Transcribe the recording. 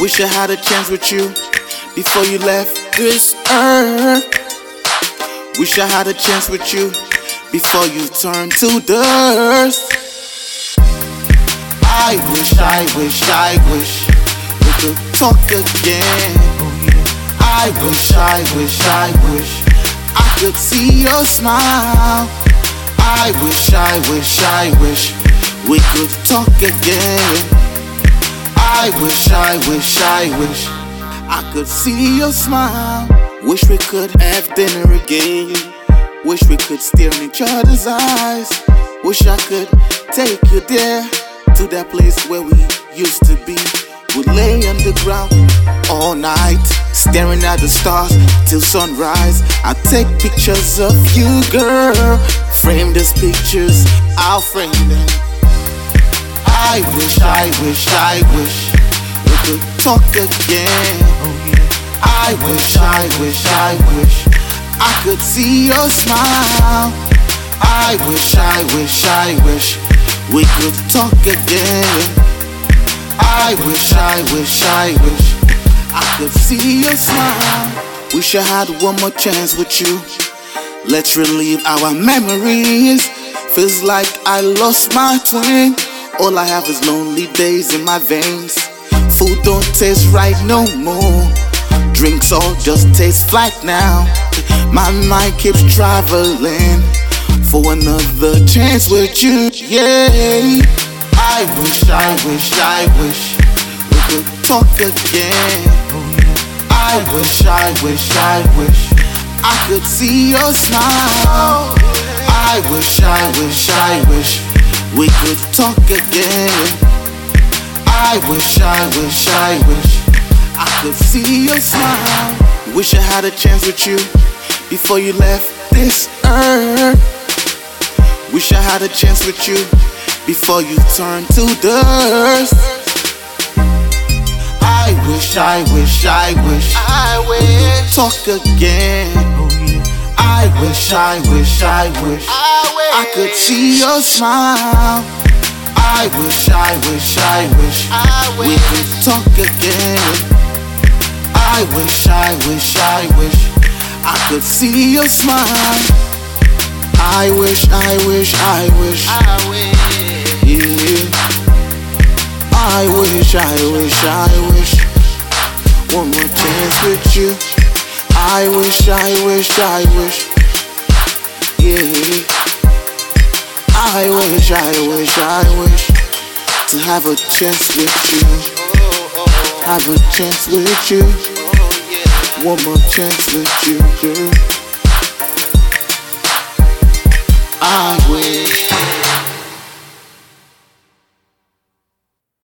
Wish I had a chance with you before you left this earth. Wish I had a chance with you before you turned to dust. I wish, I wish, I wish we could talk again. I wish, I wish, I wish I could see your smile. I wish, I wish, I wish we could talk again. I wish, I wish, I wish I could see your smile. Wish we could have dinner again. Wish we could stare in each other's eyes. Wish I could take you there to that place where we used to be. We'd lay on the ground all night, staring at the stars till sunrise. I take pictures of you, girl. Frame these pictures, I'll frame them. I wish, I wish, I wish we could talk again. I wish, I wish, I wish I could see your smile. I wish, I wish, I wish we could talk again. I wish, I wish, I wish I could see your smile. Wish I had one more chance with you. Let's relive our memories. Feels like I lost my twin. All I have is lonely days in my veins. Food don't taste right no more. Drinks all just taste flat now. My mind keeps traveling for another chance with you. Yeah. I wish, I wish, I wish we could talk again. I wish, I wish, I wish I could see your smile. I wish, I wish, I wish we could talk again. I wish, I wish, I wish I could see your smile. Wish I had a chance with you before you left this earth. Wish I had a chance with you before you turned to dust. I wish, I wish, I wish I wish talk again. I wish, I wish, I wish I could see your smile. I wish, I wish, I wish we could talk again. I wish, I wish, I wish I could see your smile. I wish, I wish, I wish, I wish. Yeah. I wish, I wish, I wish. One more chance with you. I wish, I wish, I wish. Yeah. I wish, I wish, I wish to have a chance with you. Have a chance with you. One more chance with you, girl. I wish.